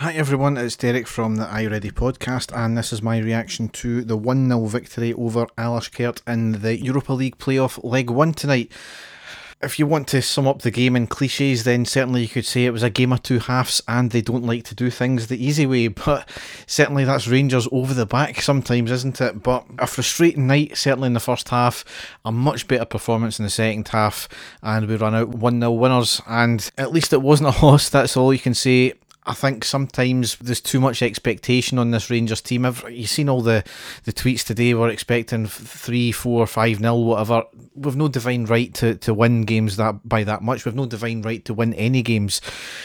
Hi everyone, it's Derek from the You Ready podcast, and this is my reaction to the 1 0 victory over Alashkert in the Europa League playoff leg 1 tonight. If you want to sum up the game in cliches, then certainly you could say it was a game of two halves and they don't like to do things the easy way, but certainly that's Rangers over the back sometimes, isn't it? But a frustrating night, certainly in the first half, a much better performance in the second half, and we run out 1 0 winners, and at least it wasn't a loss, that's all you can say. I think sometimes there's too much expectation on this Rangers team. You've seen all the, the tweets today. We're expecting three, four, five nil, whatever. We've no divine right to, to win games that by that much. We've no divine right to win any games.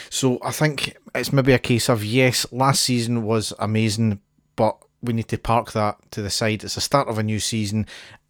So I think it's maybe a case of yes, last season was amazing, but we need to park that to the side. It's the start of a new season,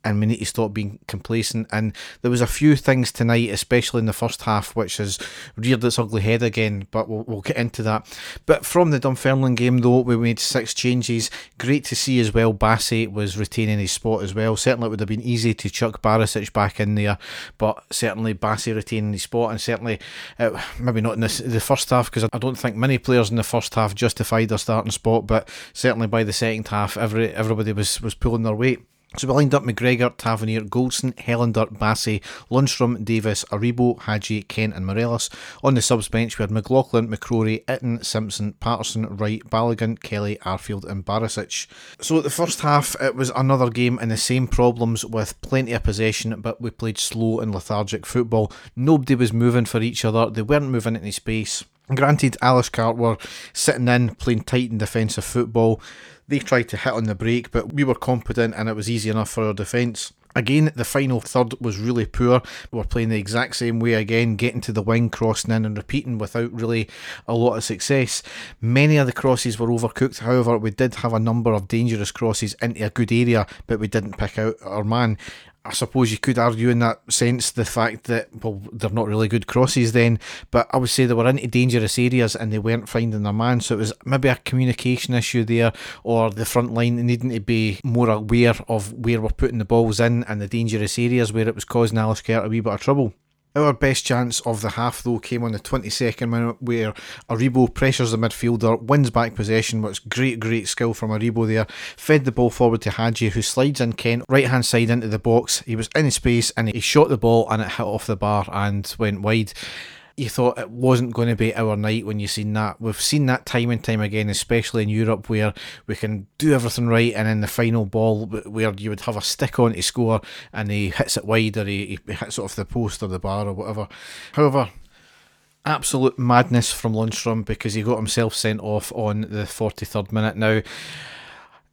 and we need to stop being complacent. And there was a few things tonight, especially in the first half, which has reared its ugly head again. But we'll, we'll get into that. But from the Dunfermline game, though, we made six changes. Great to see as well. Bassey was retaining his spot as well. Certainly, it would have been easy to chuck Barisic back in there, but certainly Bassey retaining his spot, and certainly uh, maybe not in the, the first half because I don't think many players in the first half justified their starting spot, but certainly by the second half, every everybody was was pulling their weight. So we lined up McGregor, Tavernier, Goldson, Helander, Bassey, Lundstram, Davis, Aribo, Hagi, Kent, and Morelos. On the subs bench, we had McLaughlin, McCrorie, Itten, Simpson, Patterson, Wright, Balogun, Kelly, Arfield, and Barisic. So the first half, it was another game in the same problems with plenty of possession, but we played slow and lethargic football. Nobody was moving for each other, they weren't moving any space. Granted, Alashkert were sitting in, playing tight and defensive football. They tried to hit on the break, but we were competent and it was easy enough for our defence. Again, the final third was really poor. We were playing the exact same way again, getting to the wing, crossing in and repeating without really a lot of success. Many of the crosses were overcooked, however, we did have a number of dangerous crosses into a good area, but we didn't pick out our man. I suppose you could argue in that sense the fact that well they're not really good crosses then, but I would say they were into dangerous areas and they weren't finding their man. So it was maybe a communication issue there, or the front line needing to be more aware of where we're putting the balls in and the dangerous areas where it was causing Alashkert a wee bit of trouble. Our best chance of the half, though, came on the 22nd minute where Aribo pressures the midfielder, wins back possession, which great, great skill from Aribo there. Fed the ball forward to Hagi, who slides in Kent right hand side into the box. He was in space and he shot the ball and it hit off the bar and went wide you thought it wasn't going to be our night when you seen that. We've seen that time and time again, especially in Europe, where we can do everything right, and in the final ball, where you would have a stick on to score, and he hits it wide, or he, he hits it off the post or the bar or whatever. However, absolute madness from Lundstram because he got himself sent off on the 43rd minute. Now,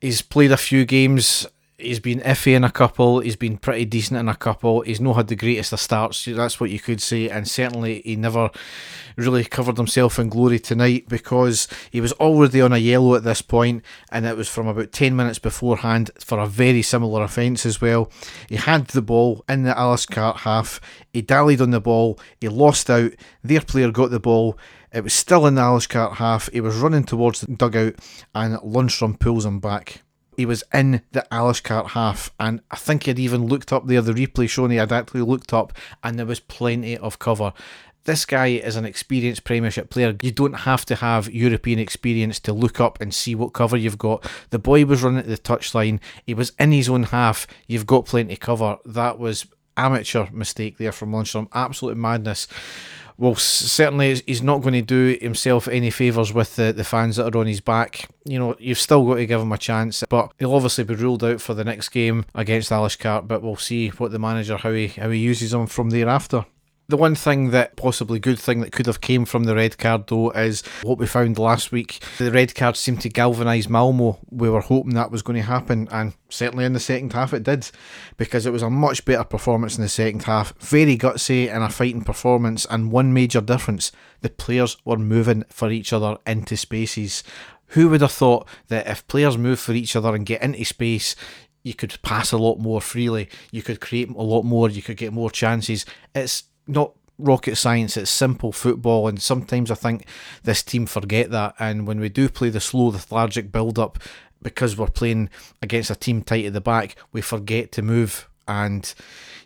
he's played a few games he's been iffy in a couple. He's been pretty decent in a couple. He's not had the greatest of starts. That's what you could say. And certainly he never really covered himself in glory tonight because he was already on a yellow at this point, and it was from about ten minutes beforehand for a very similar offence as well. He had the ball in the Alashkert half. He dallied on the ball. He lost out. Their player got the ball. It was still in the Alashkert half. He was running towards the dugout, and Lundstram pulls him back he was in the Alashkert half, and I think he'd even looked up there, the replay showing he had actually looked up, and there was plenty of cover. This guy is an experienced Premiership player. You don't have to have European experience to look up and see what cover you've got. The boy was running at the touchline, he was in his own half. You've got plenty of cover. That was amateur mistake there from Lundstram. Absolute madness well, certainly he's not going to do himself any favours with the, the fans that are on his back. You know, you've still got to give him a chance, but he'll obviously be ruled out for the next game against Alashkert. But we'll see what the manager how he how he uses him from thereafter. The one thing that possibly good thing that could have came from the red card though is what we found last week. The red card seemed to galvanise Malmo. We were hoping that was going to happen, and certainly in the second half it did, because it was a much better performance in the second half. Very gutsy and a fighting performance, and one major difference: the players were moving for each other into spaces. Who would have thought that if players move for each other and get into space, you could pass a lot more freely, you could create a lot more, you could get more chances. It's not rocket science, it's simple football, and sometimes I think this team forget that. And when we do play the slow, lethargic build up, because we're playing against a team tight at the back, we forget to move and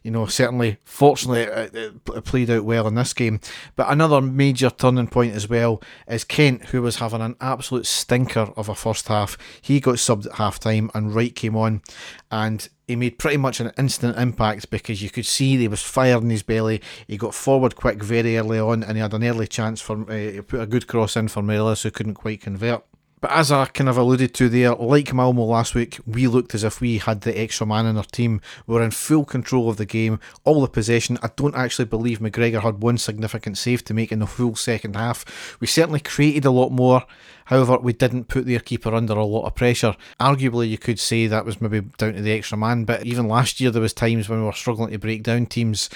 you know, certainly, fortunately, uh, uh, it, it, uh, played out well in this game. But another major turning point as well is Kent, who was having an absolute stinker of a first half. He got subbed at half time, and Wright came on, and he made pretty much an instant impact because you could see there was fire in his belly. He got forward quick very early on, and he had an early chance for uh, put a good cross in for Morelos, who couldn't quite convert. But as I kind of alluded to there, like Malmo last week, we looked as if we had the extra man in our team. We were in full control of the game, all the possession. I don't actually believe McGregor had one significant save to make in the full second half. We certainly created a lot more. However, we didn't put their keeper under a lot of pressure. Arguably, you could say that was maybe down to the extra man, but even last year there was times when we were struggling to break down teams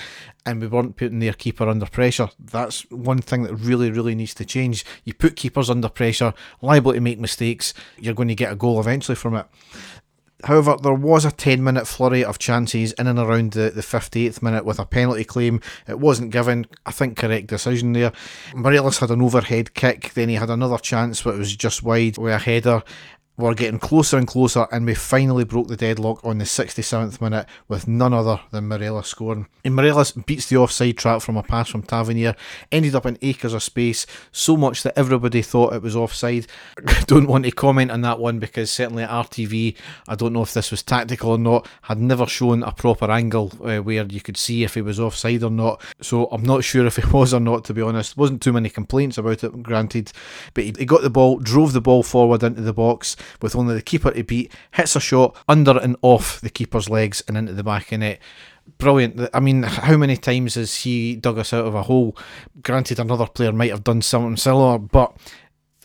and we weren't putting their keeper under pressure. That's one thing that really, really needs to change. You put keepers under pressure, liable to make mistakes, you're going to get a goal eventually from it. However, there was a 10 minute flurry of chances in and around the, the 58th minute with a penalty claim. It wasn't given. I think correct decision there. Morelos had an overhead kick, then he had another chance, but it was just wide with a header. We're getting closer and closer, and we finally broke the deadlock on the 67th minute with none other than Morelos scoring. And Morelos beats the offside trap from a pass from Tavernier, ended up in acres of space, so much that everybody thought it was offside. I don't want to comment on that one because certainly RTV, I don't know if this was tactical or not, had never shown a proper angle uh, where you could see if he was offside or not. So I'm not sure if he was or not, to be honest. Wasn't too many complaints about it, granted, but he, he got the ball, drove the ball forward into the box with only the keeper to beat, hits a shot under and off the keeper's legs and into the back of net. Brilliant. I mean, how many times has he dug us out of a hole? Granted, another player might have done something similar, but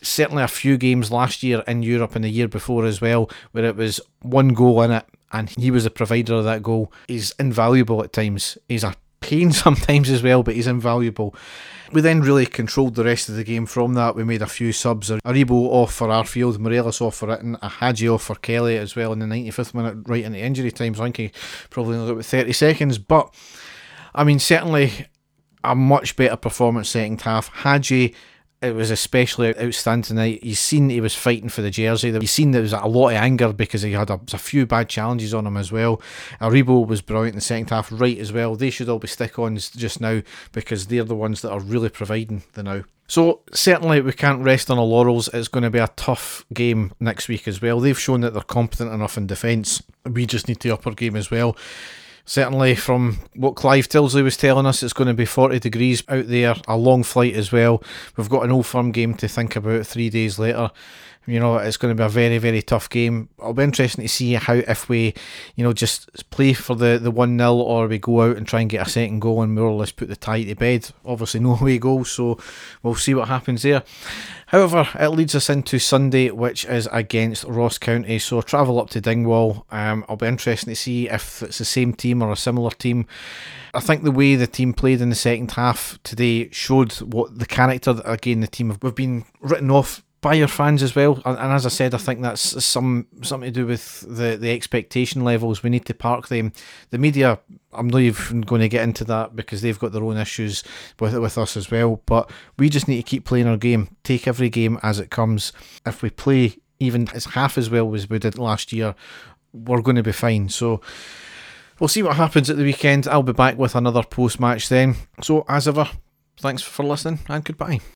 certainly a few games last year in Europe and the year before as well, where it was one goal in it and he was the provider of that goal. He's invaluable at times. He's a pain sometimes as well, but he's invaluable. We then really controlled the rest of the game from that. We made a few subs. Aribo off for Arfield, Morelos off for a Hagi off for Kelly as well in the 95th minute, right into injury time. So I think he probably only got 30 seconds. But, I mean, certainly a much better performance second half. Hagi it was especially outstanding tonight. You seen he was fighting for the jersey. You seen there was a lot of anger because he had a, a few bad challenges on him as well. Aribo was brilliant in the second half, Wright as well. They should all be stick-ons just now because they're the ones that are really providing the now. So certainly we can't rest on our laurels. It's going to be a tough game next week as well. They've shown that they're competent enough in defence. We just need the upper game as well certainly from what Clive Tildesley was telling us, it's going to be 40 degrees out there, a long flight as well. We've got an Old Firm game to think about three days later. You know, it's going to be a very, very tough game. It'll be interesting to see how if we, you know, just play for the, the 1 0 or we go out and try and get a second goal and more or less put the tie to bed. Obviously, no away goals, so we'll see what happens there. However, it leads us into Sunday, which is against Ross County. So travel up to Dingwall. Um, I'll be interesting to see if it's the same team or a similar team. I think the way the team played in the second half today showed what the character that again the team have we've been written off by your fans as well. And, and, as I said, I think that's some something to do with the, the expectation levels. We need to park them. The media, I'm not even going to get into that because they've got their own issues with with us as well. But we just need to keep playing our game. Take every game as it comes. If we play even as half as well as we did last year, we're going to be fine. So. We'll see what happens at the weekend. I'll be back with another post match then. So, as ever, thanks for listening and goodbye.